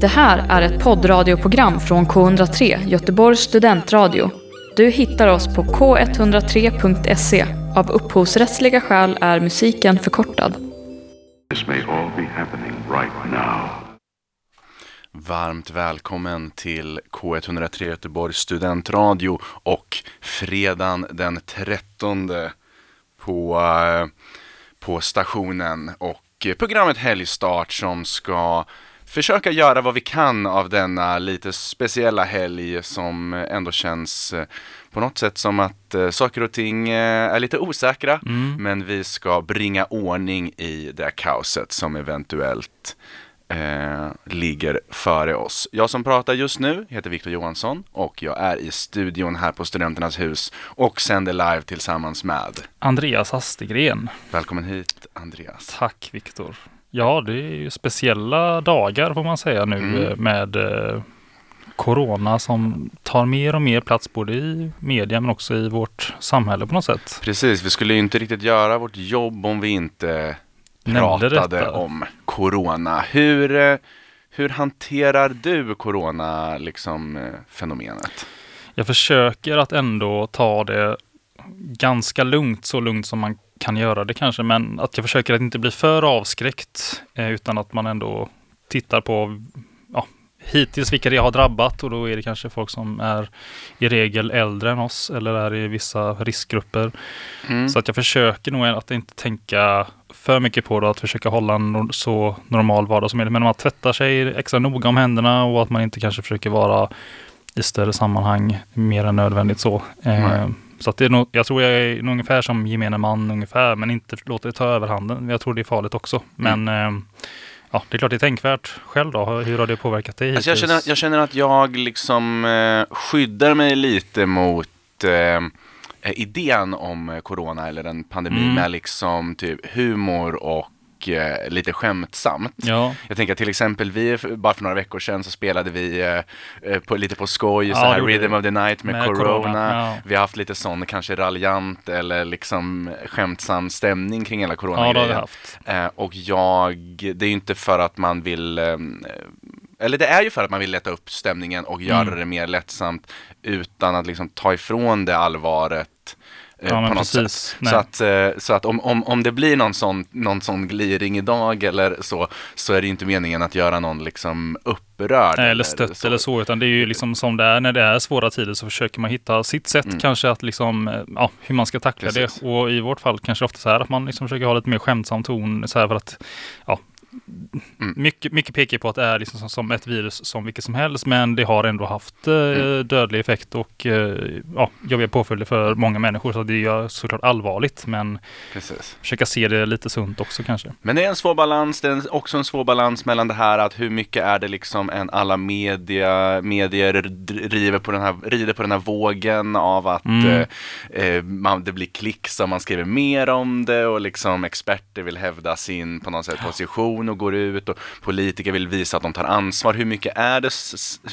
Det här är ett poddradioprogram från K103, Göteborgs studentradio. Du hittar oss på k103.se. Av upphovsrättsliga skäl är musiken förkortad. This may all be happening right now. Varmt välkommen till K103 Göteborgs studentradio och fredagen den 13 på, eh, på stationen och programmet Helgstart som ska försöka göra vad vi kan av denna lite speciella helg som ändå känns eh, på något sätt som att eh, saker och ting eh, är lite osäkra men vi ska bringa ordning i det kaoset som eventuellt eh, ligger före oss. Jag som pratar just nu heter Viktor Johansson och jag är i studion här på Studenternas hus och sänder live tillsammans med. Andreas Astegren. Välkommen hit Andreas. Tack Viktor. Ja, det är ju speciella dagar får man säga nu Mm. eh, med eh, Corona som tar mer och mer plats både i media men också i vårt samhälle på något sätt. Precis, vi skulle ju inte riktigt göra vårt jobb om vi inte pratade detta. om corona. Hur, eh, hur hanterar du corona, liksom, fenomenet? Jag försöker att ändå ta det ganska lugnt, så lugnt som man kan göra det kanske, men att jag försöker att inte bli för avskräckt eh, utan att man ändå tittar på ja, hittills vilka det har drabbat och då är det kanske folk som är i regel äldre än oss eller är i vissa riskgrupper. Mm. Så att jag försöker nog att inte tänka för mycket på det, att försöka hålla en så normal vardag som möjligt. Men man tvättar sig extra noga om händerna och att man inte kanske försöker vara i större sammanhang mer än nödvändigt så. Nej. Så det är nog, jag tror jag är nog ungefär som gemene man ungefär, men inte låta det ta överhanden. Jag tror det är farligt också. Men Mm. eh, ja, det är klart det är tänkvärt. Själv då, hur har det påverkat dig Alltså jag, känner, jag känner att jag liksom eh, skyddar mig lite mot eh, idén om eh, corona eller en pandemi Mm. med liksom typ humor och eh, lite skämtsamt. Ja, Jag tänker till exempel, vi, bara för några veckor sedan så spelade vi eh, eh, på, lite på skoj, Ja, så här Rhythm of the Night med, Med corona. corona, ja. Vi har haft lite sån, kanske raljant eller liksom skämtsam stämning kring hela haft. Eh, och jag, det är ju inte för att man vill, eh, eller det är ju för att man vill lätta upp stämningen och göra Mm. det mer lättsamt utan att liksom ta ifrån det allvaret. Eh, Ja, men på något precis. sätt. Nej. Så att, eh, så att om, om, om det blir någon sån, någon sån gliring idag eller så, så är det inte meningen att göra någon liksom upprörd. Eller stött eller så, utan det är ju liksom som det är när det är svåra tider så försöker man hitta sitt sätt Mm. kanske att liksom, eh, ja, hur man ska tackla Precis. det. Och i vårt fall kanske ofta så här att man liksom försöker ha lite mer skämtsam ton så här för att, ja, Mm. mycket, mycket pekar på att det är liksom som, som ett virus som vilket som helst, men det har ändå haft eh, Mm. dödlig effekt och eh, ja, jobbiga påföljder för många människor, så det är såklart allvarligt, men Precis. försöka se det lite sunt också kanske. Men det är en svår balans, det är också en svår balans mellan det här att hur mycket är det liksom en alla media, medier dr- river på den här, rider på den här vågen av att Mm. eh, eh, man, det blir klick så man skriver mer om det och liksom experter vill hävda sin på något sätt position och går ut och politiker vill visa att de tar ansvar. Hur mycket är det,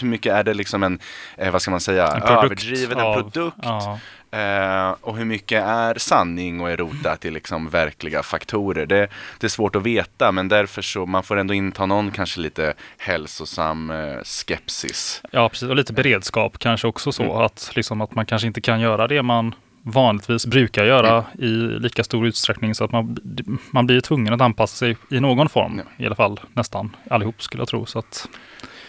hur mycket är det liksom en, eh, vad ska man säga, En produkt överdrivet, en produkt? Ja. Eh, och hur mycket är sanning och är rotat i liksom verkliga faktorer? Det, det är svårt att veta, men därför så man får ändå inta någon kanske lite hälsosam eh, skepsis. Ja, precis. Och lite beredskap kanske också så Mm. att, liksom, att man kanske inte kan göra det man vanligtvis brukar göra Mm. i lika stor utsträckning så att man, man blir tvungen att anpassa sig i någon form. Ja. I alla fall nästan allihop skulle jag tro. Så att,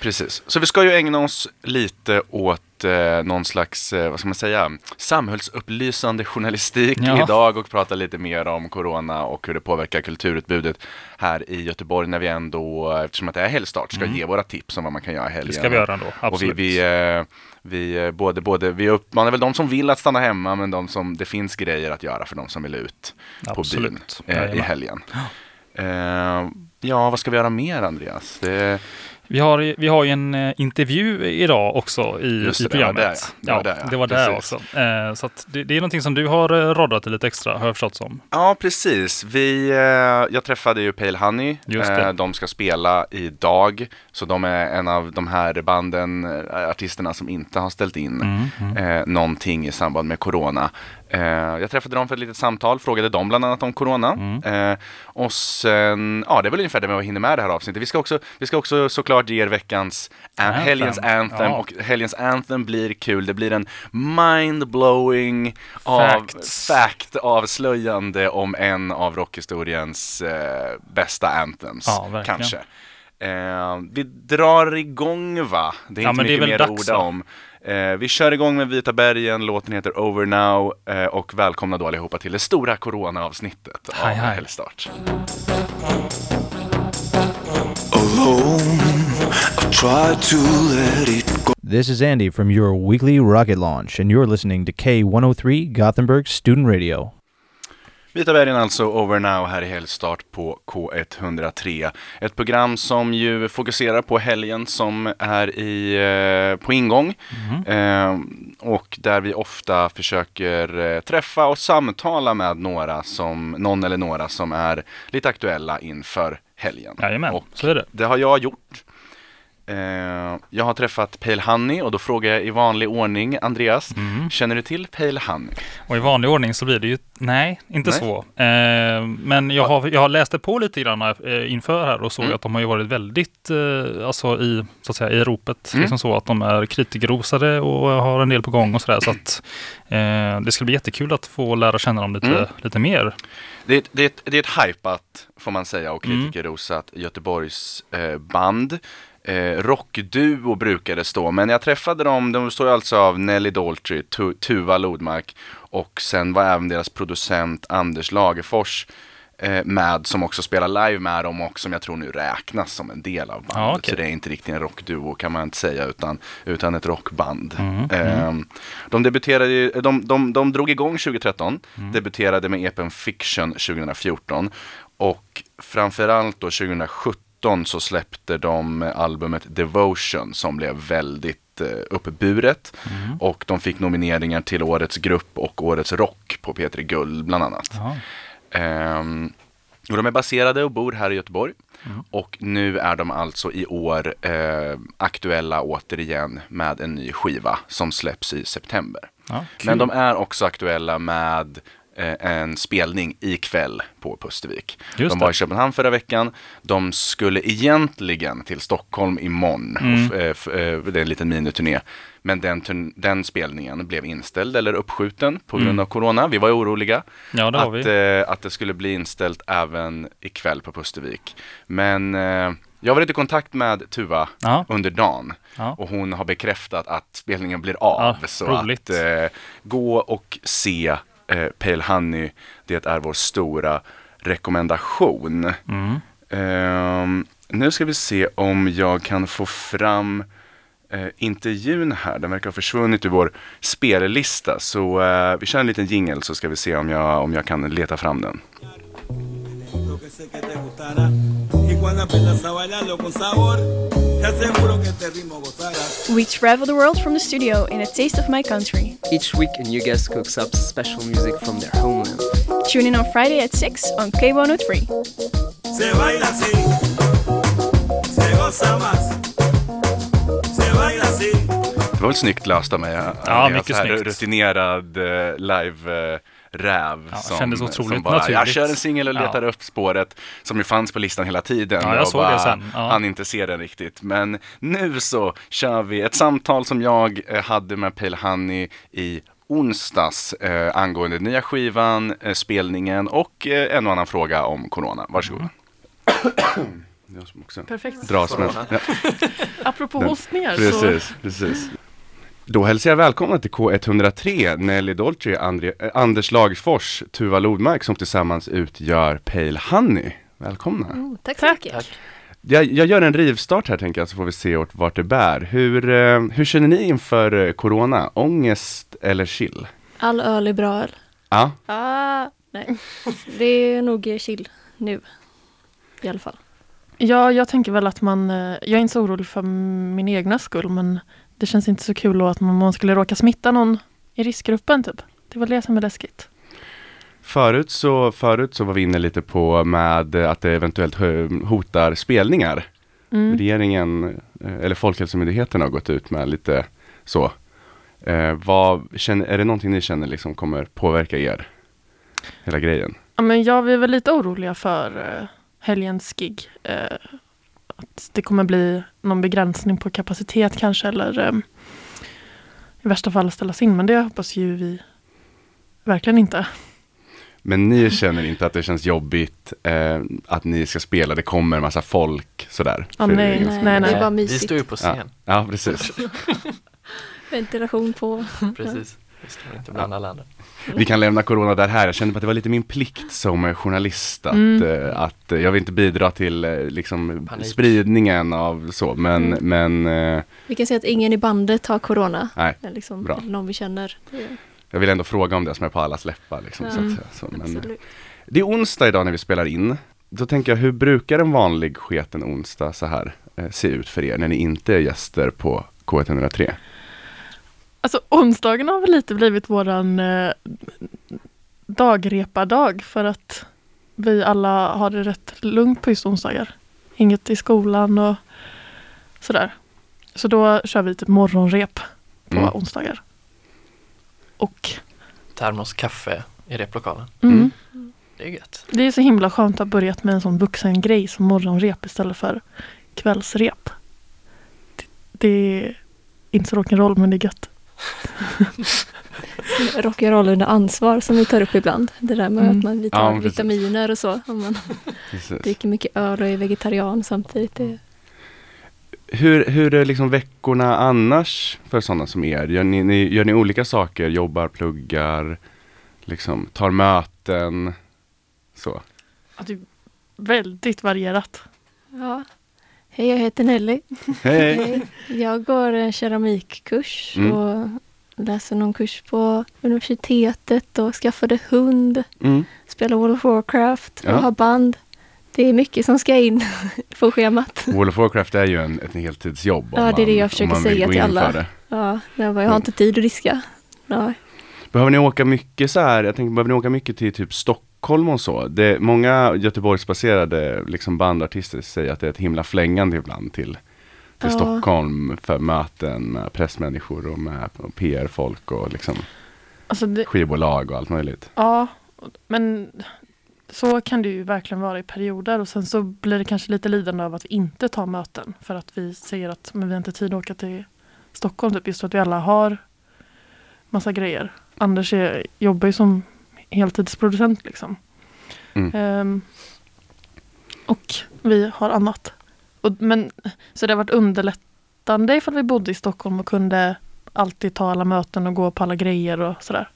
Precis. Så vi ska ju ägna oss lite åt eh, någon slags, eh, vad ska man säga, samhällsupplysande journalistik Ja. idag och prata lite mer om corona och hur det påverkar kulturutbudet här i Göteborg när vi ändå, eftersom att det är helgstart, ska ge våra tips om vad man kan göra i helgen. Mm. det ska vi göra ändå. Och vi, Absolut. vi, eh, vi, eh, både, både, vi uppmanar väl de som vill att stanna hemma, men de som, det finns grejer att göra för de som vill ut på byn Absolut. eh, i helgen. Eh, ja, vad ska vi göra mer Andreas? Det, Vi har, vi har ju en eh, intervju idag också i, Just i det, det var programmet. där, ja. Det var där, ja. det var där också. Eh, så det, det är någonting som du har eh, roddat lite extra, har jag förstått som. Ja, precis. Vi, eh, jag träffade ju Pale Honey. Just det. Eh, de ska spela idag. Så de är en av de här banden, eh, artisterna som inte har ställt in Mm, mm. någonting i samband med corona. Eh, jag träffade dem för ett litet samtal, frågade dem bland annat om corona. Mm. Eh, och sen, ja det är väl ungefär det vi hinner med det här avsnittet. Vi ska också, vi ska också såklart såklart ger veckans an- Anthem. helgens anthem Ja. och helgens anthem blir kul. Det blir en mind-blowing av fact-avslöjande om en av rockhistoriens eh, bästa anthems. Ja, kanske. Eh, vi drar igång va? Det är Ja, inte är mycket väl mer att orda va? om. Eh, vi kör igång med Vita bergen, låten heter Over Now eh, och välkomna då allihopa till det stora corona-avsnittet av. Helgstart. This is Andy from your weekly rocket launch, and you're listening to K103 Gothenburg Student Radio. Vita bergen alltså Over Now här i helgstart på K103. Ett program som ju fokuserar på helgen som är i, eh, på ingång. Eh, och där vi ofta försöker eh, träffa och samtala med några som, någon eller några som är lite aktuella inför helgen. Jajamän, och så är det. det har jag gjort. Eh, jag har träffat Pale Honey och då frågar jag i vanlig ordning, Andreas, Mm. känner du till Pale Honey? Och i vanlig ordning så blir det ju, nej, inte Nej. så. Eh, men jag har, jag har läst på lite grann eh, inför här och såg Mm. att de har ju varit väldigt, eh, alltså i, så att säga, i ropet, Mm. liksom så att de är kritikerrosade och har en del på gång och sådär. Så att eh, det ska bli jättekul att få lära känna dem lite, Mm. lite mer. Det det, det är ett hypat, får man säga, och Mm. kritikerrosat Göteborgs eh. Eh, rockduo brukar det stå, men jag träffade dem, de står alltså av Nelly Daltrey, tu, Tuva Lodmark och sen var även deras producent Anders Lagerfors eh, med, som också spelar live med dem och som jag tror nu räknas som en del av bandet. Ja, okej. Så det är inte riktigt en rockduo kan man inte säga, utan, utan ett rockband. Mm, Eh, de debuterade, ju- de, de, de drog igång 2013, Mm. debuterade med EPn Fiction 2014 och framförallt då 2017 så släppte de albumet Devotion som blev väldigt eh, uppburet Mm. och de fick nomineringar till Årets grupp och Årets rock på P3 Guld bland annat. Ehm, och de är baserade och bor här i Göteborg. Och nu är de alltså i år eh, aktuella återigen med en ny skiva som släpps i september. Ja. Men de är också aktuella med en spelning ikväll på Pustervik. Just de var det. i Köpenhamn förra veckan. De skulle egentligen till Stockholm imorgon. Mm. Eh, eh, det är en liten miniturné. Men den, den spelningen blev inställd eller uppskjuten på grund Mm. av corona. Vi var oroliga Ja, det att, vi. eh, att det skulle bli inställt även ikväll på Pustervik. Men eh, jag var lite i kontakt med Tuva Ja. under dagen Ja. och hon har bekräftat att spelningen blir av. Ja, så roligt. att eh, gå och se eh, Pale Honey, det är vår stora rekommendation. Mm. Ehm, nu ska vi se om jag kan få fram eh, intervjun här. Den verkar ha försvunnit ur vår spellista. Så eh, vi kör en liten jingle så ska vi se om jag, om jag kan leta fram den. Lo que sé que te gustará. Y cuando aprendas a bailarlo con sabor, te aseguro que este ritmo gozarás. We travel the world from the studio in a taste of my country. Each week, a new guest cooks up special music from their homeland. Tune in on Friday at 6 on K103. Se baila así, se goza más. Se baila así. Det var väl snyggt löst av mig. Ja, Andreas, mycket så här snyggt. Rutinerad eh, live-räv. Ja, kändes otroligt bara, Jag naturligt. kör en singel och Ja. letar upp spåret som ju fanns på listan hela tiden. Ja, jag såg det sen. Ja. Han inte se den riktigt. Men nu så kör vi ett samtal som jag eh, hade med Pale Honey i onsdags eh, angående nya skivan, eh, spelningen och eh, en och annan fråga om corona. Varsågod. Mm. Jag som också Perfekt. dras med. Ja. Apropå Den- hostningar så... Precis, precis. Då hälsar jag välkomna till K103, Nelly Dolce, Andre, eh, Anders Lagerfors, Tuva Lodmark som tillsammans utgör Pale Honey. Välkomna. Mm, tack så mycket. Jag, jag gör en rivstart här tänker jag så får vi se vart, vart det bär. Hur, eh, hur känner ni inför eh, corona? Ångest eller chill? All öl är bra öl. Ja, Ah, nej. Det är nog chill nu. I alla fall. Ja, jag tänker väl att man, eh, jag är inte så orolig för min egna skull, men det känns inte så kul att man, skulle råka smitta någon i riskgruppen typ. Det var det som är läskigt. förut så, förut så var vi inne lite på med att det eventuellt hotar spelningar. Mm. Regeringen, eh, eller Folkhälsomyndigheten har gått ut med lite så. Eh, vad, känner, är det någonting ni känner liksom kommer påverka er? Hela grejen? Ja, men jag är väl lite oroliga för eh, helgens gig. Eh, att det kommer bli någon begränsning på kapacitet kanske eller eh, i värsta fall ställas in. Men det hoppas ju vi verkligen inte. Men ni känner inte att det känns jobbigt eh, att ni ska spela, det kommer en massa folk sådär? Ja, För nej, nej, nej, nej. Det är bara Vi mysigt. står ju på Ja, scen. ja, precis. Ventilation på. Precis. Vi står inte bland alla andra. Vi kan lämna corona där här. Jag kände att det var lite min plikt som journalist att, Mm. eh, att eh, jag vill inte bidra till eh, liksom, Panik. spridningen av så, men, Mm. men Vi kan säga att ingen i bandet har corona. nej, Eller Liksom, Bra. eller någon vi känner. Jag vill ändå fråga om det som är på allas läppar. Liksom, så Mm. att, säga. så, men, det är onsdag idag när vi spelar in. Då tänker jag, hur brukar en vanlig sketen onsdag så här eh, se ut för er när ni inte är gäster på K103? Alltså onsdagen har väl lite blivit våran eh, dagrepardag för att vi alla har det rätt lugnt på just onsdagar. Inget i skolan och sådär. Så då kör vi typ morgonrep på Mm. onsdagar. Och Termos kaffe i replokalen. mm, Mm. Det är gött. det är så himla skönt att ha börjat med en sån vuxen grej som morgonrep istället för kvällsrep. Det, det är inte så rock'n'roll men det är gött. Rock'n'roll under ansvar som vi tar upp ibland. Det där med Mm. att man Ja, tar precis. vitaminer och så. Om man Precis. dricker mycket öl och är vegetarian samtidigt. Det, Hur, hur är liksom veckorna annars för sådana som er? Gör ni, ni, gör ni olika saker? Jobbar, pluggar, liksom tar möten? Så. Att det är väldigt varierat. ja. Hej, jag heter Nelly. Hej! Jag går en keramikkurs Mm. och läser någon kurs på universitetet och skaffade hund. Mm. Spelar World of Warcraft och Ja. har band. Det är mycket som ska in på schemat. World of Warcraft är ju en, ett heltidsjobb. Ja, det är det jag försöker säga till alla. det. Ja, jag, bara, jag har inte tid att diska. Ja. Behöver ni åka mycket så här? Jag tänker, behöver ni åka mycket till typ Stockholm och så? Det, många Göteborgsbaserade liksom bandartister säger att det är ett himla flängande ibland till, till Ja. Stockholm för möten med pressmänniskor och med PR-folk och liksom Alltså det, skivbolag och allt möjligt. Ja, men så kan det ju verkligen vara i perioder och sen så blir det kanske lite lidande av att vi inte tar möten för att vi säger att men vi har inte tid att åka till Stockholm typ just för att vi alla har massa grejer. Anders är, jobbar ju som heltidsproducent liksom. Mm. Ehm, och vi har annat. Och, men, så det har varit underlättande ifall vi bodde i Stockholm och kunde alltid ta alla möten och gå på alla grejer och sådär.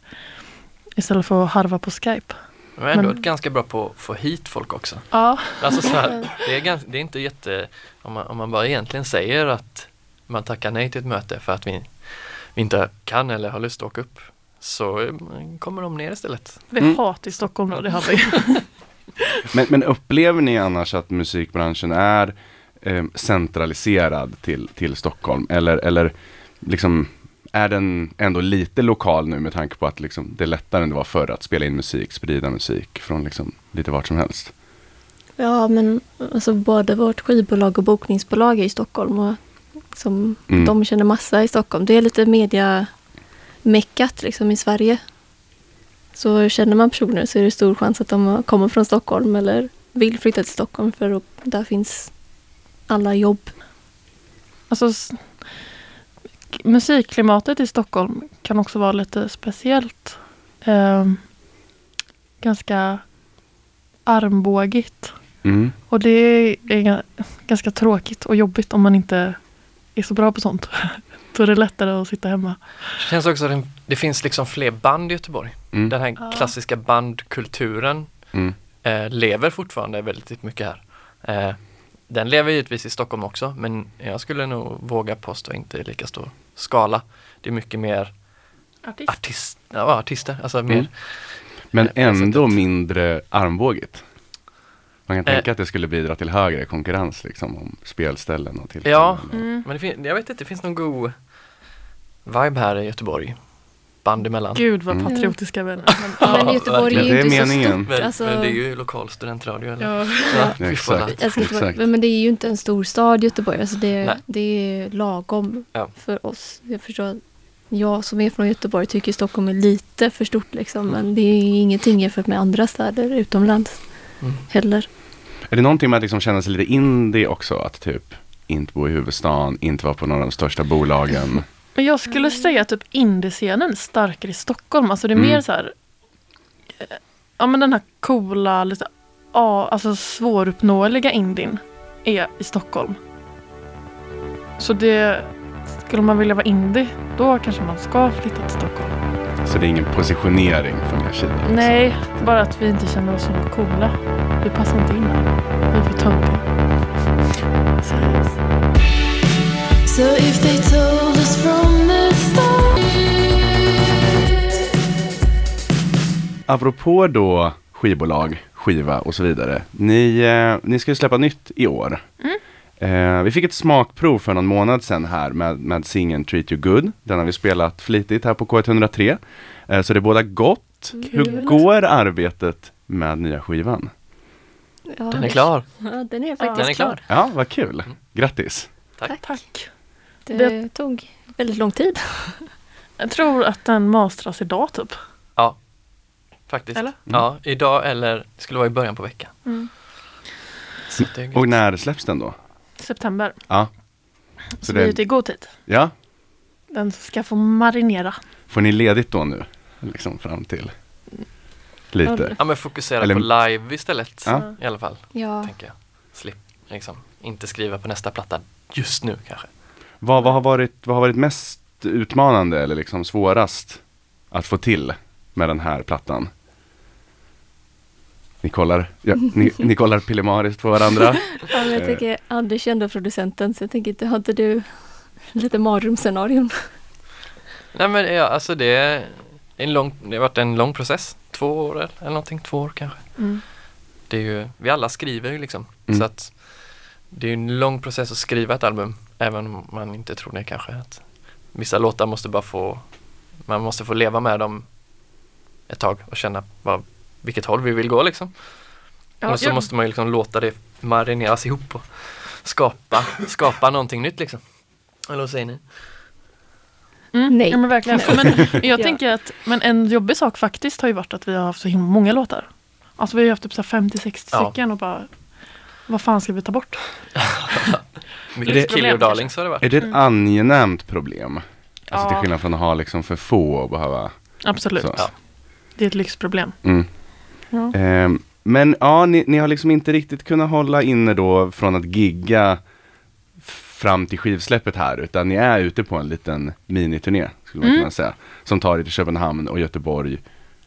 Istället för att harva på Skype. De är ändå Men- ganska bra på att få hit folk också. Ja, Alltså så här, det, är gans, det är inte jätte, om man, om man bara egentligen säger att man tackar nej till ett möte för att vi, vi inte kan eller har lust att åka upp så eh, kommer de ner istället. vi Mm. hat i Stockholm då, det har vi. Men, men upplever ni annars att musikbranschen är eh, centraliserad till, till Stockholm? Eller, eller liksom är den ändå lite lokal nu med tanke på att liksom, det är lättare än det var förr att spela in musik, sprida musik från liksom, lite vart som helst? Ja, men alltså både vårt skivbolag och bokningsbolag är i Stockholm och som Mm. de känner massa i Stockholm. Det är lite media meckat liksom i Sverige. Så känner man personer så är det stor chans att de kommer från Stockholm eller vill flytta till Stockholm för att där finns alla jobb. Alltså, musikklimatet i Stockholm kan också vara lite speciellt. Ehm, ganska armbågigt. Mm. Och det är, ganska tråkigt och jobbigt om man inte är så bra på sånt. Då är det lättare att sitta hemma. Det känns också att det, det finns liksom fler band i Göteborg. Mm. Den här Ja. klassiska bandkulturen Mm. eh, lever fortfarande väldigt mycket här. Eh, den lever givetvis i Stockholm också men jag skulle nog våga påstå inte i lika stor skala. Det är mycket mer Artist. artist, ja, artister, alltså mer Mm. Men Eh, ändå sättet. mindre armbågigt. Man kan Eh. tänka att det skulle bidra till högre konkurrens liksom om spelställen och till. Ja. Mm. Men det fin- jag vet inte, det finns någon god vibe här i Göteborg. Band emellan. Gud vad Mm. patriotiska vänner. Men, men Göteborg är ju Det är inte meningen. så stort. Men, Alltså, men det är ju lokal studentradio eller? ja. Ja, Ja, exakt. Exakt. men det är ju inte en stor stad Göteborg. Alltså det, Nej. det är lagom Ja. för oss. Jag förstår jag som är från Göteborg tycker Stockholm är lite för stort liksom. Men det är ingenting jämfört med andra städer utomlands Mm. heller. Är det någonting med att liksom känna sig lite indie också? Att typ inte bo i huvudstaden, inte vara på några av de största bolagen. Men jag skulle säga att typ indiescenen är starkare i Stockholm. Alltså det är Mm. mer så här. eh, Ja men den här coola, lite ja, alltså svåruppnåeliga indien är i Stockholm. Så det, skulle man vilja vara indie, då kanske man ska flytta till Stockholm. Så det är ingen positionering från er sida? Nej, bara att vi inte känner oss så coola. Vi passar inte in här. Vi är för töntiga. Apropå då skivbolag, skiva och så vidare. Ni, eh, ni ska ju släppa nytt i år. Eh, vi fick ett smakprov för någon månad sedan här med, med singeln Treat You Good. Den har vi spelat flitigt här på K103. Eh, så det är båda gott. Hur Kul. går arbetet med nya skivan? Ja, Den är klar. Ja, den är faktiskt Den är klar. Ja, vad kul. Grattis. Tack. Tack. Det tog väldigt lång tid. Jag tror att den mastras idag typ. Faktiskt. Eller? Ja, idag eller det skulle vara i början på veckan. Mm. Det. Och när släpps den då? September. Ja. Så, Så vi är det, ute i god tid. ja, Den ska få marinera. får ni ledigt då nu? Liksom fram till lite. Ja men fokusera Eller- på live istället Ja. i alla fall. Ja. Tänker jag. Slipp, liksom. Inte skriva på nästa platta just nu kanske. Vad, vad, har varit, vad har varit mest utmanande eller liksom svårast att få till med den här plattan? Ni kollar, ja, ni, ni kollar pillemariskt på varandra. Ja, men jag tänker, Anders är ändå producenten så jag tänker inte, har inte du lite mardrömsscenarion? Nej men ja, alltså det är en lång, det har varit en lång process. Två år eller, någonting, två år kanske. Mm. Det är ju, vi alla skriver ju liksom. Mm. Så att det är ju en lång process att skriva ett album. Även om man inte tror det kanske. Att vissa låtar måste bara få, man måste få leva med dem ett tag och känna vad, vilket håll vi vill gå liksom. Ja, och så jag- måste man ju liksom låta det marineras ihop och skapa, skapa någonting nytt liksom. Eller vad säger ni? Mm, Nej. Ja, men verkligen. Men jag Ja. tänker att men en jobbig sak faktiskt har ju varit att vi har haft så himla många låtar. Alltså vi har ju haft typ så här 50-60 Ja. stycken och bara vad fan ska vi ta bort? Mycket det- Kill Your Darlings har det varit. Är det ett angenämt problem? Alltså till Ja. skillnad från att ha liksom för få och behöva... Absolut. Ja. Det är ett lyxproblem. Mm. Ja. Ehm, men ja, ni, ni har liksom inte riktigt kunnat hålla inne då från att gigga fram till skivsläppet här, utan ni är ute på en liten miniturné, skulle man Mm. kunna säga, som tar er till Köpenhamn och Göteborg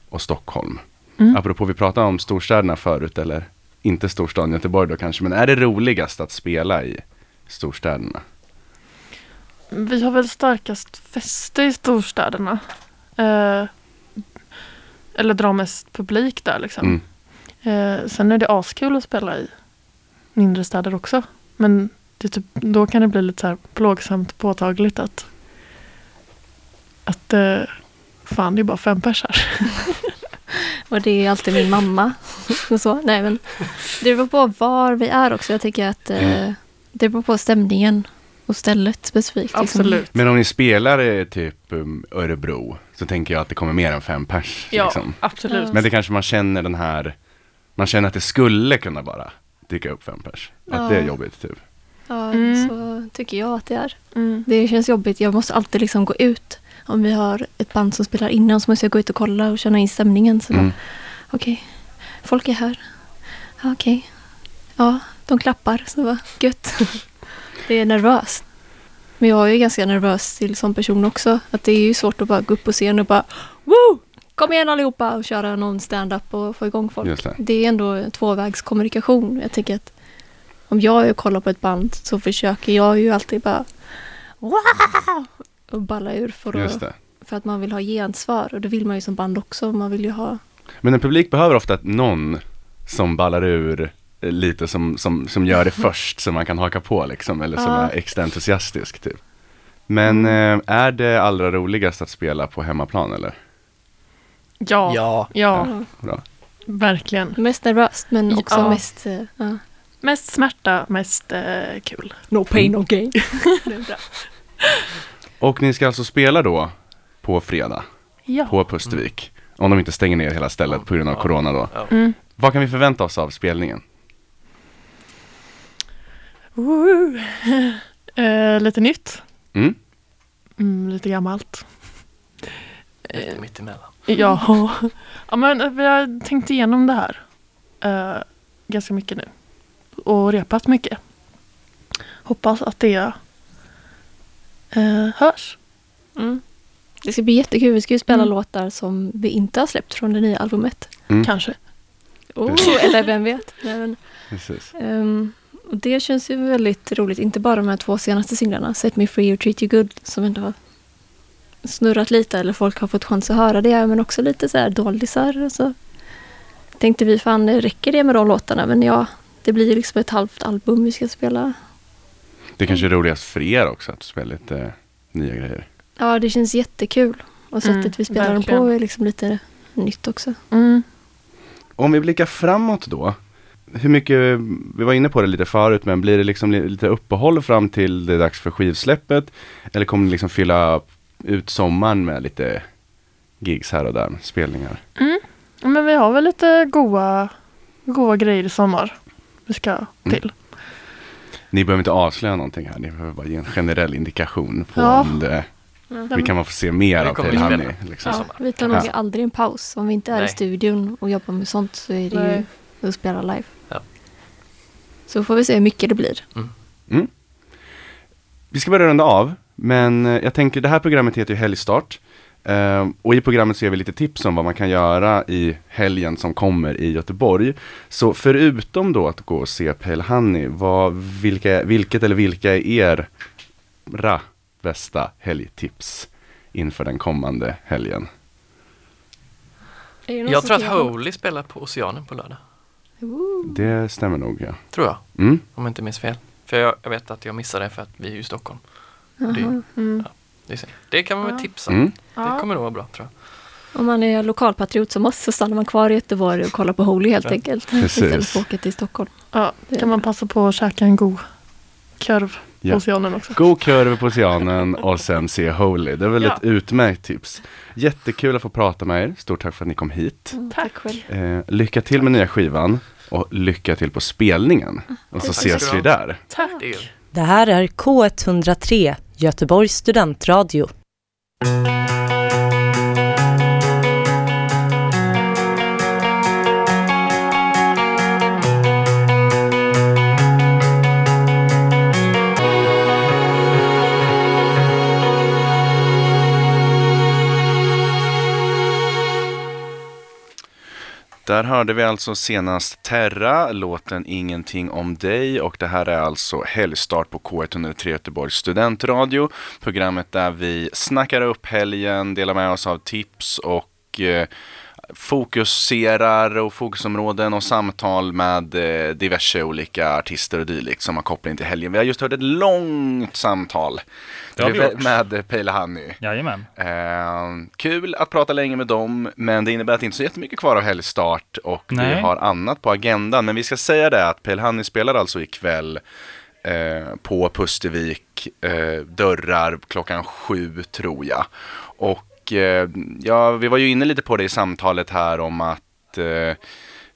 och Stockholm. Mm. Apropå, vi pratade om storstäderna förut, eller inte storstaden Göteborg då kanske, men är det roligast att spela i storstäderna? Vi har väl starkast fäste i storstäderna. Eh, eller drar mest publik där liksom. Mm. Eh, sen är det askul att spela i mindre städer också. Men det typ, då kan det bli lite så här plågsamt påtagligt att att eh, fan det är bara fem pers här. Och det är alltid min mamma. Och så. Nej, men det beror på var vi är också. Jag tycker att eh, det beror på stämningen och stället specifikt. liksom. Absolut. Men om ni spelar i typ um, Örebro, så tänker jag att det kommer mer än fem pers. Ja, liksom. absolut. Ja. Men det kanske man känner den här, man känner att det skulle kunna bara dyka upp fem pers. Att det är Ja. jobbigt typ. Ja, Mm. så tycker jag att det är. Mm. Det känns jobbigt. Jag måste alltid liksom gå ut. Om vi har ett band som spelar innan så måste jag gå ut och kolla och känna in stämningen. Så Mm. Okej, folk är här. Ja, Okej. Ja, de klappar. Så bara, gött. det är nervöst. Men jag är ju ganska nervös till som person också. Att det är ju svårt att bara gå upp på scen och bara Woo! Kom igen allihopa och köra någon stand-up och få igång folk. Det. Det är ändå tvåvägskommunikation. Jag tycker att om jag kollar på ett band så försöker jag ju alltid bara wow! och balla ur för att, för att man vill ha gensvar. Och det vill man ju som band också. Man vill ju ha Men en publik behöver ofta någon som ballar ur lite som, som, som gör det först så man kan haka på liksom, eller som Ja. är extra entusiastisk typ. Men eh, är det allra roligast att spela på hemmaplan eller? Ja, ja, Ja. Bra. verkligen. mest nervöst men också Ja. mest eh, ja. Mest smärta, mest eh, kul. No pain no gain. Och ni ska alltså spela då på fredag Ja. på Pustervik. Om de inte stänger ner hela stället på grund av Ja. corona då. Ja. Mm. Vad kan vi förvänta oss av spelningen? Woo. Eh, lite nytt. Mm. Mm, lite gammalt. Lite mittemellan. Ja. ja, men vi har tänkt igenom det här eh, ganska mycket nu. Och repat mycket. Hoppas att det eh, hörs. Mm. Det ska bli jättekul. Vi ska ju spela Mm. låtar som vi inte har släppt från det nya albumet. Mm. Kanske. Oh, eller vem vet. Nej, men, Precis. Och det känns ju väldigt roligt. Inte bara de här två senaste singlarna, Set Me Free och Treat You Good, som ändå har snurrat lite eller folk har fått chans att höra det. Men också lite så här doldisar. och Så tänkte vi, fan räcker det med de låtarna? Men ja, det blir ju liksom ett halvt album vi ska spela. Det kanske är roligast för er också att spela lite nya grejer. Ja, det känns jättekul. Och sättet Mm, vi spelar dem på är liksom lite nytt också. Mm. Om vi blickar framåt då. Hur mycket, vi var inne på det lite förut, men blir det liksom li- lite uppehåll fram till det är dags för skivsläppet? Eller kommer ni liksom fylla ut sommaren med lite gigs här och där, spelningar? Mm. Ja, Men vi har väl lite goa, goa grejer i sommar. Vi ska Mm. till. Ni behöver inte avslöja någonting här, ni behöver bara ge en generell indikation på Ja. om det, vi kan man få se mer Det av Pale vi Honey. Liksom. Ja, sommar. vi tar nog Ja. aldrig en paus. Om vi inte är i Nej. studion och jobbar med sånt så är det Nej. ju att spela live. Ja. Så får vi se hur mycket det blir. Vi ska börja runda av, men eh, jag tänker det här programmet heter ju Helgstart. Eh, och i programmet så ger vi lite tips om vad man kan göra i helgen som kommer i Göteborg. Så förutom då att gå och se Pale Honey, vad, vilka, vilket eller vilka är era bästa helgtips inför den kommande helgen? Jag tror att Holy spelar på Oceanen på lördag. Det stämmer nog ja. Tror jag, Mm. om jag inte minns fel. För jag, jag vet att jag missade det för att vi är i Stockholm. Det, Mm. det, är synd. det kan man väl Ja. tipsa om. Mm. Det Ja. kommer nog vara bra tror jag. Om man är lokalpatriot som oss så stannar man kvar i Göteborg och kollar på Holy helt Ja. enkelt. Precis. Istället för att åka till Stockholm. Ja, kan man passa på att käka en god korv Ja. på Oceanen också. God kurv på Oceanen och sen se Holy. Det är väl Ja. ett utmärkt tips. Jättekul att få prata med er. Stort tack för att ni kom hit. Mm, tack själv. Eh, lycka till med nya skivan och lycka till på spelningen. Och så ses vi där. Tack. Det här är K103, Göteborgs studentradio. Där hörde vi alltså senast Terra, låten Ingenting om dig och det här är alltså helgstart på K103 Göteborgs studentradio. Programmet där vi snackar upp helgen, delar med oss av tips och eh, fokuserar och fokusområden och samtal med eh, diverse olika artister och dylikt som har koppling till helgen. Vi har just hört ett långt samtal det har vi gjort. med Pale Honey. Jajamän. Eh, kul att prata länge med dem, men det innebär att det inte är så jättemycket kvar av helgstart och vi Nej. har annat på agendan. Men vi ska säga det att Pale Honey spelar alltså ikväll eh, på Pustervik, eh, dörrar klockan sju tror jag. Och eh, ja, vi var ju inne lite på det i samtalet här om att eh,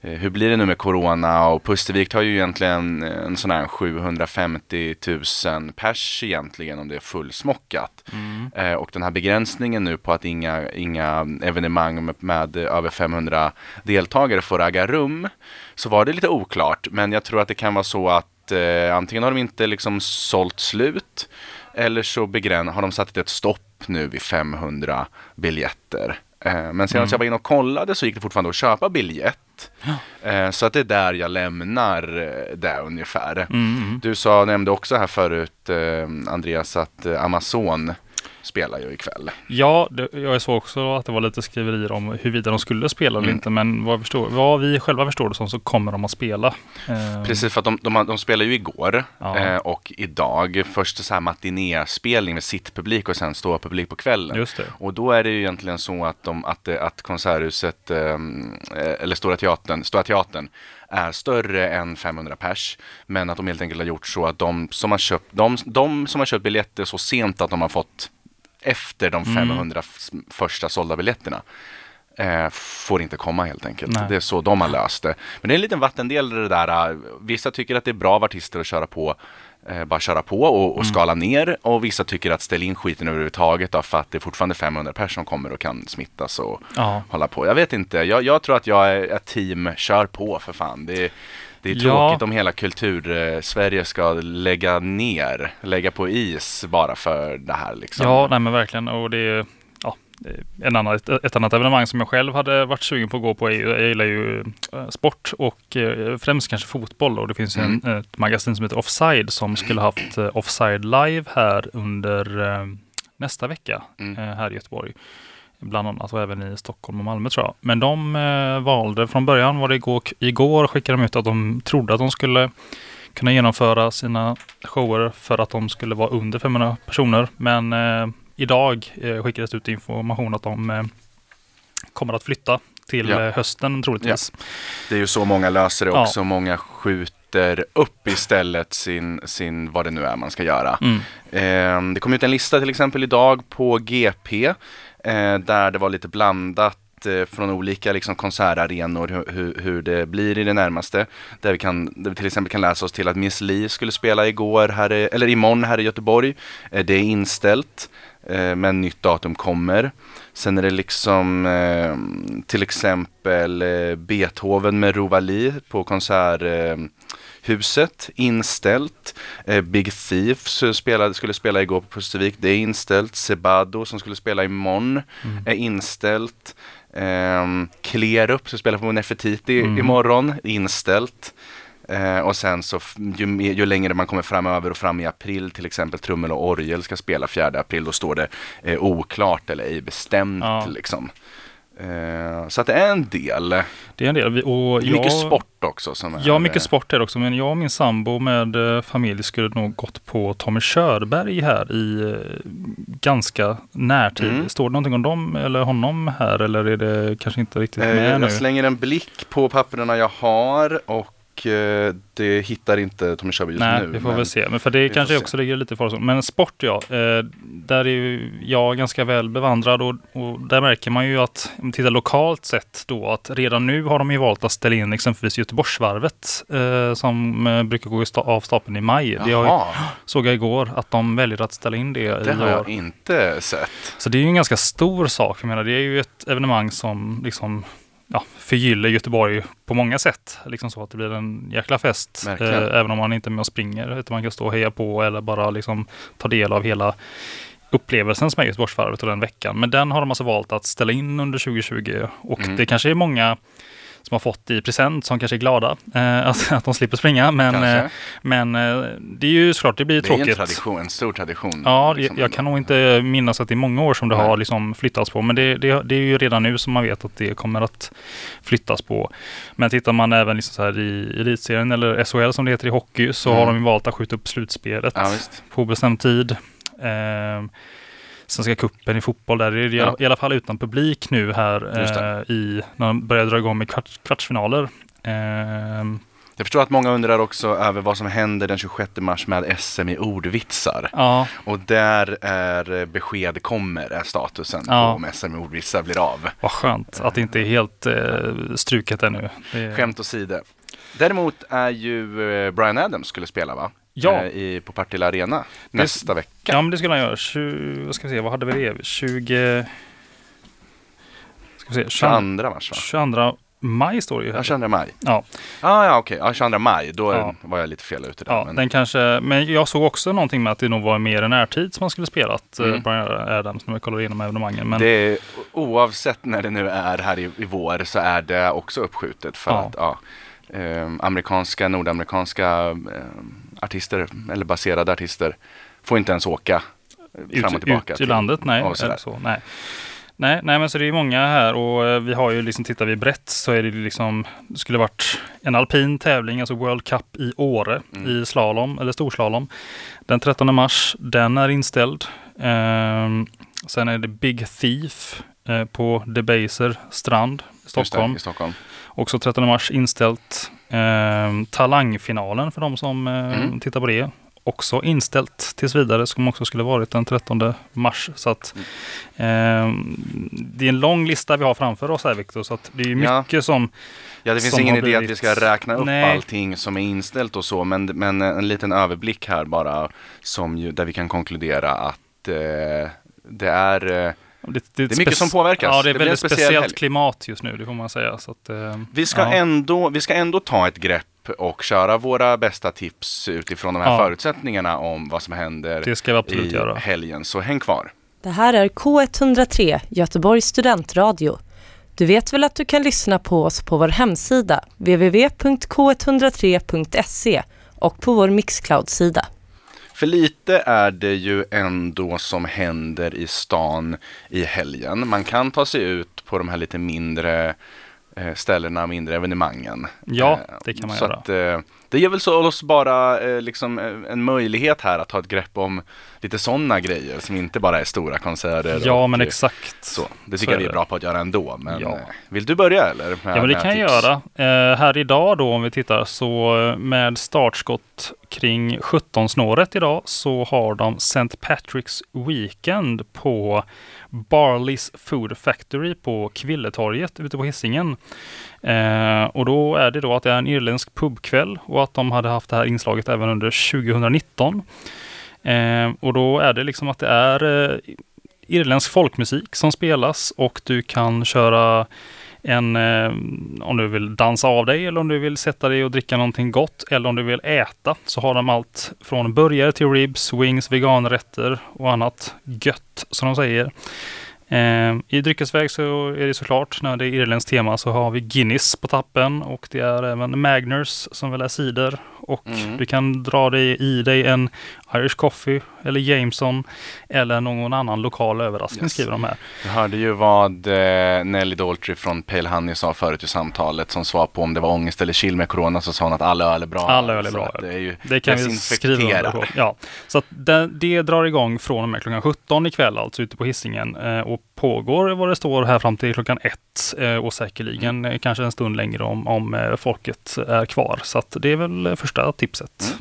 hur blir det nu med Corona och Pustervik har ju egentligen en sån här 750 000 pers egentligen om det är fullsmockat. Mm. Eh, och den här begränsningen nu på att inga, inga evenemang med, med över 500 deltagare får äga rum. Så var det lite oklart, men jag tror att det kan vara så att eh, antingen har de inte liksom sålt slut eller så begräns, har de satt ett stopp nu vid 500 biljetter. Eh, men senast Mm. jag var inne och kollade så gick det fortfarande att köpa biljett. Eh, så att det är där jag lämnar eh, det ungefär. Mm, mm. Du sa, nämnde också här förut Andreas att Amazon spelar ju ikväll. Ja, det, jag såg också att det var lite skriverier om huruvida de skulle spela eller Mm. inte. Men vad, förstår, vad vi själva förstår det som så kommer de att spela. Eh, Precis, för att de, de, de spelar ju igår Ja. eh, och idag. Först så här matinéspelning med sittpublik och sen stå publik på kvällen. Just det. Och då är det ju egentligen så att, de, att, det- att Konserthuset, ehm, eh, eller Stora Teatern, Stora Teatern är större än 500 pers. Men att de helt enkelt har gjort så att de som har köpt, de, de som har köpt biljetter så sent att de har fått efter de Mm. 500 f- första sålda biljetterna eh, får inte komma helt enkelt. Nej. Det är så de har löst det. Men det är en liten vattendel det där. eh, Vissa tycker att det är bra av artister att köra på eh, bara köra på och, och Mm. skala ner och vissa tycker att ställ in skiten överhuvudtaget då, för att det är fortfarande 500 personer som kommer och kan smittas och Ja. hålla på. Jag vet inte, jag, jag tror att jag är ett team, kör på för fan. Det är, det är Ja. tråkigt om hela kultur-Sverige ska lägga ner, lägga på is bara för det här liksom. Ja, nej men verkligen. Och det är ja, en annan, ett, ett annat evenemang som jag själv hade varit sugen på att gå på. är Jag gillar ju eh, sport och eh, främst kanske fotboll. Och det finns ju en, Mm. ett magasin som heter Offside som skulle haft eh, Offside live här under nästa vecka Mm. här i Göteborg. Bland annat och även i Stockholm och Malmö tror jag. Men de eh, valde, från början var det igår, igår skickade de ut att de trodde att de skulle kunna genomföra sina shower för att de skulle vara under 500 personer. Men eh, idag eh, skickades ut information att de eh, kommer att flytta till Ja. eh, hösten troligtvis. Det är ju så många löser det Ja. också. Många skjuter upp istället sin, sin, vad det nu är man ska göra. Mm. Eh, det kom ut en lista till exempel idag på GP Eh, där det var lite blandat eh, från olika liksom, konsertarenor hur, hur, hur det blir i det närmaste. Där vi, kan, där vi till exempel kan läsa oss till att Miss Li skulle spela igår här, i- eller imorgon här i Göteborg. Eh, det är inställt men nytt datum kommer. Sen är det liksom till exempel Beethoven med Rovali på konsert konserthuset inställt. Eh, Big Thief spelade, skulle spela igår på Pustervik, det är inställt. Sebado som skulle spela imorgon Mm. är inställt. Um, Klerup som spelar på Nefertiti Mm. imorgon, inställt. Eh, och sen så ju, ju längre man kommer framöver och fram i april till exempel trummel och orgel ska spela 4 april då står det eh, oklart eller ej bestämt Ja. liksom. Eh, så att det är en del. Det är en del. Och är mycket jag- sport också som är Ja, mycket sport är det också. Men jag och min sambo med eh, familj skulle nog gått på Tommy Körberg här i eh, ganska närtid. Mm. Står det någonting om dem eller honom här eller är det kanske inte riktigt med nu? jag slänger en blick på papperna jag har och eh, det hittar inte Tommy Körberg just Nej, nu. vi får väl se. Men för det kanske också ligger lite i farozonen. Men sport ja, eh, där är ju jag ganska väl bevandrad och, och där märker man ju att, om tittar lokalt sett då, att redan nu har de ju valt att ställa in exempelvis Göteborgsvarvet eh, som brukar gå av stapeln i maj. Det ju- såg jag igår att de väljer att ställa in det, Det har jag inte sett. Så det är ju en ganska stor sak. Jag menar, det är ju ett evenemang som liksom ja, förgyller Göteborg på många sätt. Liksom så att det blir en jäkla fest. Eh, även om man inte är med och springer. Utan man kan stå och heja på eller bara liksom ta del av hela upplevelsen som är Göteborgsvarvet och den veckan. Men den har de alltså valt att ställa in under 2020. Och Mm. det kanske är många som har fått i present som kanske är glada eh, att, att de slipper springa. Men, eh, men eh, det är ju såklart, det blir Det är tråkigt. en tradition, en stor tradition. Ja, liksom jag, jag kan nog inte minnas att det är många år som det Nej. har liksom flyttats på. Men det, det, det är ju redan nu som man vet att det kommer att flyttas på. Men tittar man även liksom så här i elitserien eller SHL som det heter i hockey så Mm. har de valt att skjuta upp slutspelet Ja, på bestämd tid. Ehm, Svenska cupen i fotboll, där är det Ja. i alla fall utan publik nu här eh, i, när de börjar dra igång med kvart, kvartsfinaler. Ehm, Jag förstår att många undrar också över vad som händer den 26 mars med SM i ordvitsar. Ja. Och där är eh, besked kommer, är statusen Ja. på om SM i ordvitsar blir av. vad skönt att det inte är helt eh, struket ännu. Det, Skämt åsido. Däremot är ju eh, Brian Adams skulle spela va? Ja. Eh, I, på Partille Arena nästa vecka. Ja, men det skulle han göra. 20, vad ska vi se, vad hade vi det? 20... Ska vi se, 22 mars va? 22 maj står det ju här. Ja, 22 maj. Ja, Ah, ja, okej. Ja, 22 maj. Då Ja. var jag lite fel ute där. ja men... den kanske, men jag såg också någonting med att det nog var mer i närtid som man skulle spelat Mm. mm. Brian Adams när vi kollar igenom evenemangen. Men Det är, oavsett när det nu är här i, i vår så är det också uppskjutet för Ja. att ja, eh, amerikanska, nordamerikanska eh, artister eller baserade artister får inte ens åka eh, fram och ut, tillbaka. ut ur landet, nej. Eller så, nej. Nej, nej, men så det är många här och eh, vi har ju liksom, tittar vi brett så är det liksom, det skulle varit en alpin tävling, alltså World Cup i Åre Mm. i slalom, eller storslalom. Den 13 mars, den är inställd. Ehm, sen är det Big Thief eh, på Debaser strand, Stockholm. I Stockholm. Också 13 mars inställt. Ehm, talangfinalen för de som eh, Mm. tittar på det. också inställt tills vidare som också skulle varit den 13 mars. Så att, eh, det är en lång lista vi har framför oss här Viktor, så att det är Ja. mycket som Ja, det finns ingen idé att vi ska räkna upp Nej. allting som är inställt och så, men, men en liten överblick här bara, som ju, där vi kan konkludera att eh, det är eh, Det, Det är mycket som påverkas. Ja, det är Det väldigt speciell speciellt helg. klimat just nu, det får man säga. Så att, eh, Vi ska, ja. ändå, vi ska ändå ta ett grepp och köra våra bästa tips utifrån de här Ja. förutsättningarna om vad som händer Det ska vi absolut i göra. helgen. Så häng kvar. Det här är K103, Göteborgs studentradio. Du vet väl att du kan lyssna på oss på vår hemsida, www.k103.se och på vår Mixcloud-sida. För lite är det ju ändå som händer i stan i helgen. Man kan ta sig ut på de här lite mindre eh, ställena, mindre evenemangen. Ja, Eh, det kan man så göra. Att, eh, det ger väl så oss bara eh, liksom eh, en möjlighet här att ta ett grepp om lite sådana grejer som inte bara är stora konserter. Ja, men exakt. Så, det Så tycker jag är vi är bra på att göra ändå. Men Ja. eh, vill du börja eller? Med, Ja, men det kan jag tips? göra. Eh, här idag då, om vi tittar, så eh, med startskott kring 17-snåret idag så har de St. Patrick's Weekend på Barleys Food Factory på Kvilletorget ute på Hisingen. Eh, och då är det då att det är en irländsk pubkväll och att de hade haft det här inslaget även under 2019. Eh, och då är det liksom att det är eh, irländsk folkmusik som spelas och du kan köra en, eh, om du vill dansa av dig eller om du vill sätta dig och dricka någonting gott eller om du vill äta så har de allt från burgare till ribs, wings, veganrätter och annat gött som de säger. Eh, I dryckesväg så är det såklart, när det är irländskt tema, så har vi Guinness på tappen och det är även Magners som väl är cider. Och Mm. du kan dra dig i dig en Irish Coffee eller Jameson eller någon annan lokal överraskning Yes. skriver de här. Jag hörde ju vad eh, Nelly Daltrey från Pale Honey sa förut i samtalet som svar på om det var ångest eller chill med corona så sa hon att alla öl är bra. Alla öl är bra. Det är ju Det kan vi skriva under på. Ja. Så att det, det drar igång från och med klockan 17 ikväll, alltså ute på Hisingen eh, och pågår vad det står här fram till klockan ett eh, och säkerligen eh, kanske en stund längre om, om eh, folket är kvar. Så att det är väl första tipset.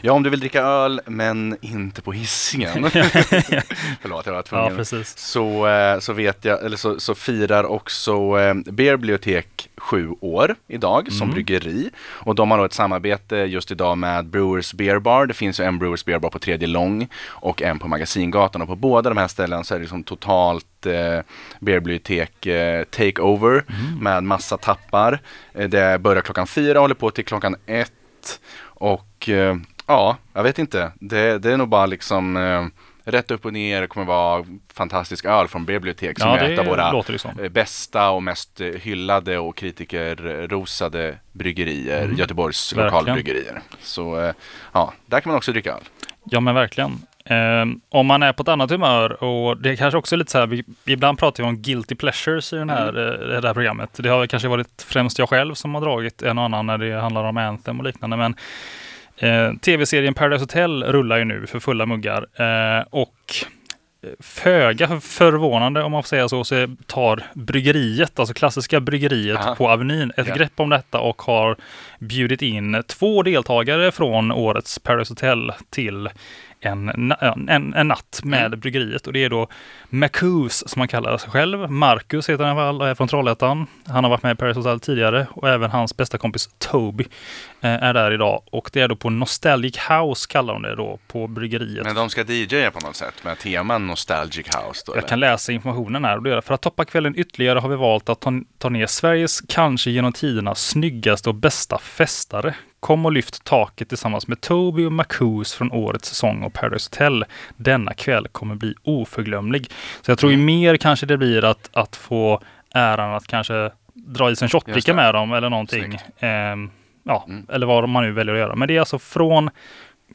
Ja, om du vill dricka öl men inte på Hisingen. Förlåt, jag var tvungen. Ja, precis. Så, eh, så vet jag, eller så, så firar också eh, Beerbibliotek sju år idag som Mm. bryggeri. Och de har då ett samarbete just idag med Brewers Beer Bar. Det finns ju en Brewers Beer Bar på Tredje Lång och en på Magasingatan. Och på båda de här ställena så är det liksom totalt eh, Beerbibliotek eh, takeover med massa tappar. Eh, det börjar klockan fyra och håller på till klockan ett. Och eh, ja, jag vet inte. Det, det är nog bara liksom eh, rätt upp och ner. Kommer vara fantastisk öl från Bibliotek som Ja, är ett av våra låter det som. eh, bästa och mest eh, hyllade och kritikerrosade bryggerier, Mm. Göteborgs Verkligen. lokalbryggerier. Så eh, ja, där kan man också dricka öl. Ja men verkligen. Eh, om man är på ett annat humör och det är kanske också lite så här, vi, ibland pratar vi om guilty pleasures i den här, eh, det här programmet. Det har kanske varit främst jag själv som har dragit en och annan när det handlar om Anthem och liknande. Men eh, tv-serien Paradise Hotel rullar ju nu för fulla muggar. Eh, och föga förvånande om man får säga så, så tar bryggeriet, alltså klassiska bryggeriet Aha. på Avenyn, ett Ja. grepp om detta och har bjudit in två deltagare från årets Paradise Hotel till en, en, en natt med Mm. bryggeriet. Och det är då Macus som han kallar sig själv. Marcus heter han väl och är från Trollhättan. Han har varit med i Paradise Hotel tidigare och även hans bästa kompis Toby eh, är där idag. Och det är då på Nostalgic House kallar de det då på bryggeriet. Men de ska DJa på något sätt med teman Nostalgic House då? Jag eller? kan läsa informationen här. Och det är, för att toppa kvällen ytterligare har vi valt att ta, ta ner Sveriges kanske genom tiderna snyggaste och bästa festare. Kom och lyft taket tillsammans med Toby och Marcus från årets säsong av Paradise Hotel. Denna kväll kommer bli oförglömlig. Så jag tror ju mer kanske det blir att, att få äran att kanske dra i sig en shotbricka med dem eller någonting. Ehm, ja, eller vad man nu väljer att göra. Men det är alltså från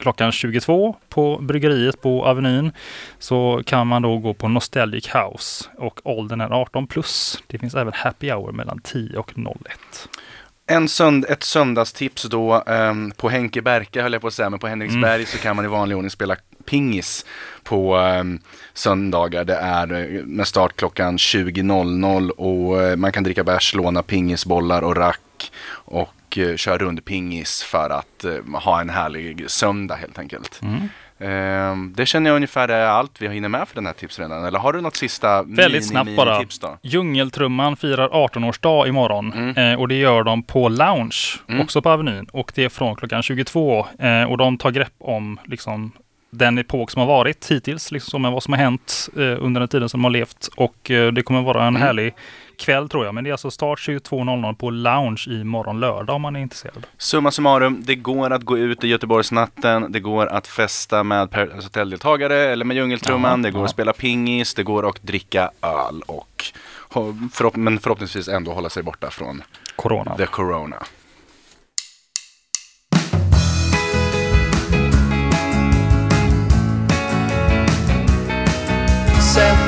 klockan 22 på bryggeriet på Avenyn så kan man då gå på Nostalgic House och åldern är 18 plus. Det finns även happy hour mellan 10 och 01. En sönd ett söndagstips då ehm, på Henke Berka höll jag på att säga, men på Henriksberg Mm. så kan man i vanlig ordning spela pingis på ehm, söndagar. Det är eh, med start klockan 20.00 och eh, man kan dricka bärs, låna pingisbollar och rack. Och och eh, kör rundpingis för att eh, ha en härlig söndag helt enkelt. Mm. Ehm, det känner jag ungefär är allt vi hinner med för den här tipsredan. Eller har du något sista Väldigt snabbt mini bara. tips då? Djungeltrumman firar 18-årsdag imorgon eh, och det gör de på Lounge, Mm. också på Avenyn. Och det är från klockan 22 eh, och de tar grepp om liksom, den epok som har varit hittills, liksom, med vad som har hänt eh, under den tiden som de har levt. Och eh, det kommer vara en Mm. härlig kväll tror jag. Men det är alltså start 22.00 på Lounge imorgon lördag om man är intresserad. Summa summarum, det går att gå ut i Göteborgsnatten, det går att festa med Paradise Hotel-deltagare eller med Djungeltrumman, Ja, det går ja. att spela pingis, det går att dricka öl och förhopp men förhoppningsvis ändå hålla sig borta från Corona. the corona. Sätt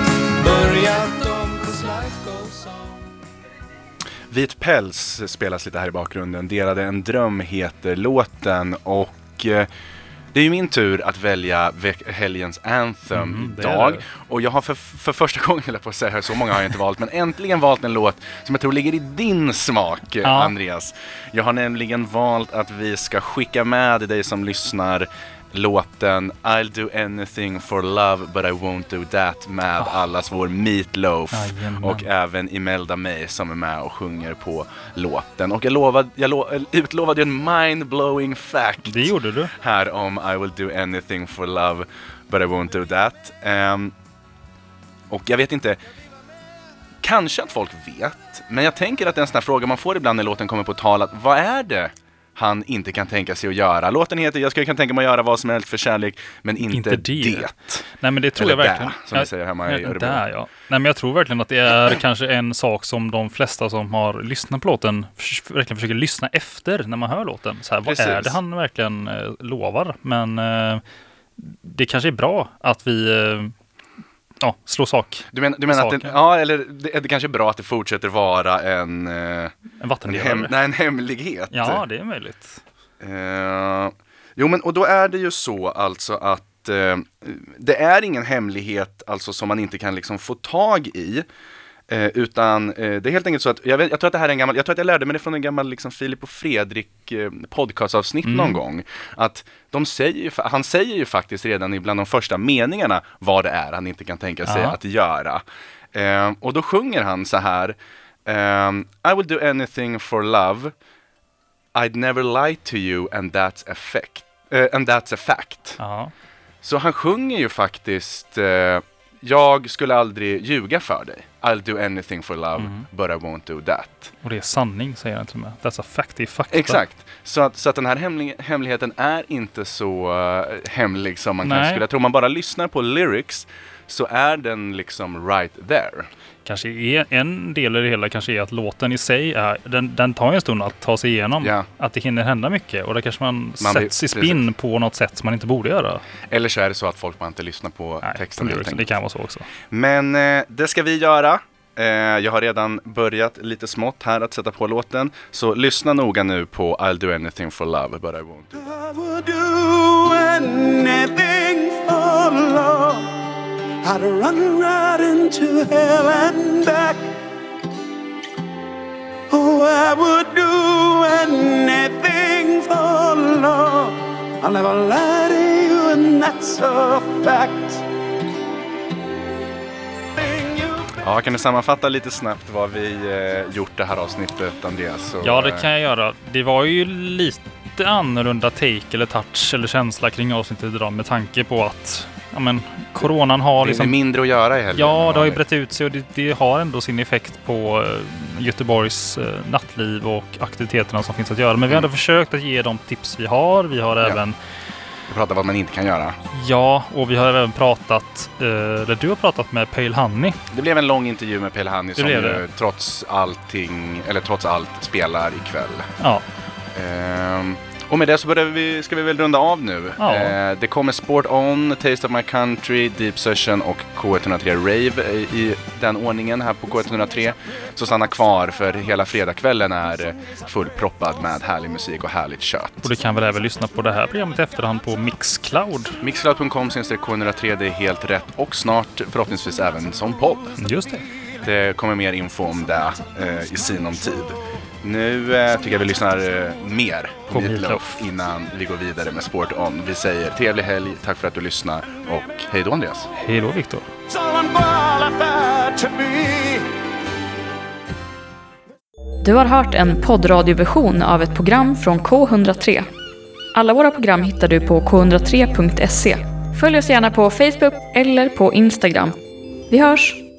börjat om 'cause life goes on Vit päls spelas lite här i bakgrunden. Delade en dröm heter låten och eh, det är ju min tur att välja helgens anthem Mm, det är idag. det. Och jag har för, för första gången, höll jag på att säga, så många har jag inte valt, men äntligen valt en låt som jag tror ligger i din smak, eh, Ja. Andreas. Jag har nämligen valt att vi ska skicka med dig som lyssnar låten I'll do anything for love but I won't do that med allas vår Meatloaf Jajamän. och även Imelda May som är med och sjunger på låten. Och jag, lovad, jag lo, utlovade ju en mind-blowing fact Det gjorde du. här om I will do anything for love but I won't do that. Ehm, och jag vet inte, kanske att folk vet, men jag tänker att det är en sån här fråga man får ibland när låten kommer på tal, att vad är det han inte kan tänka sig att göra? Låten heter Jag skulle kunna tänka mig att göra vad som helst för kärlek, men inte, Inte det. det. Nej men det tror Eller jag verkligen. där, som vi säger hemma i Örebro. Där ja. Nej men jag tror verkligen att det är kanske en sak som de flesta som har lyssnat på låten verkligen försöker lyssna efter när man hör låten. Så här, vad är det han verkligen eh, lovar? Men eh, det kanske är bra att vi eh, ja, slår sak. Du, men, du menar att det, Saken. ja, eller det, det kanske är bra att det fortsätter vara en, eh, En en, vattendelare. hem, nej, en hemlighet? Ja, det är möjligt. Eh, jo, men och då är det ju så alltså att eh, det är ingen hemlighet alltså som man inte kan liksom få tag i. Eh, utan eh, det är helt enkelt så att, jag, vet, jag tror att det här är en gammal, jag tror att jag lärde mig det från en gammal liksom Filip och Fredrik eh, podcastavsnitt Mm. någon gång. Att de säger han säger ju faktiskt redan i bland de första meningarna vad det är han inte kan tänka sig Ja. att göra. Eh, och då sjunger han så här, ehm, I will do anything for love I'd never lie to you and that's a fact. eh, and that's a fact. Ja. Så han sjunger ju faktiskt eh, Jag skulle aldrig ljuga för dig. I'll do anything for love Mm. but I won't do that. Och det är sanning säger han till och med. That's a fact, det är fakta. Exakt. Så att, så att den här hemlig, hemligheten är inte så eh, hemlig som man kanske Nej. skulle tro. Om man bara lyssnar på lyrics så är den liksom right there. Kanske är en del i det hela kanske är att låten i sig är, den, den tar en stund att ta sig igenom. Ja. Att det hinner hända mycket och där kanske man, Man blir- sätts i spinn på något sätt som man inte borde göra. Eller så är det så att folk bara inte lyssnar på Nej, texten. helt det kan vara så också. Men eh, det ska vi göra. Eh, jag har redan börjat lite smått här att sätta på låten. Så lyssna noga nu på I'll do anything for love but I won't do I would do anything. I'd run right into hell and back. Oh, I would do anything for love. I'll never lie to you, and that's a fact. Ja, kan du sammanfatta lite snabbt vad vi eh, gjort det här avsnittet, Andreas? Och, Ja, det eh, kan jag göra. Det var ju lite annorlunda take eller touch eller känsla kring avsnittet idag med tanke på att ja, men, coronan har Det liksom... är mindre att göra i helgen. Ja, det har ju brett ut sig och det, det har ändå sin effekt på eh, Göteborgs eh, nattliv och aktiviteterna som finns att göra. Men vi har ändå Mm. försökt att ge de tips vi har. Vi har även, Vi pratar vad man inte kan göra. ja, och vi har även pratat, eh, eller du har pratat med Pale Honey. Det blev en lång intervju med Hanni Det som det. trots allting, eller trots allt spelar ikväll. Ja, Ehm, och med det så börjar vi, ska vi väl runda av nu. Ja. Eh, det kommer Sport On, Taste of My Country, Deep Session och K103 Rave i, den ordningen här på K103. Så stanna kvar för hela fredagskvällen är fullproppad med härlig musik och härligt kött. och du kan väl även lyssna på det här programmet i efterhand på Mixcloud. Mixcloud.com K103, det är helt rätt och snart förhoppningsvis även som podd. Just det. Det kommer mer info om det eh, i sinom tid. Nu eh, tycker jag vi lyssnar eh, mer på På Meatloaf innan vi går vidare med Sport On. Vi säger trevlig helg, tack för att du lyssnar och hej då Andreas. Hej då Viktor. Du har hört en poddradioversion av ett program från K103. Alla våra program hittar du på k103.se. Följ oss gärna på Facebook eller på Instagram. Vi hörs!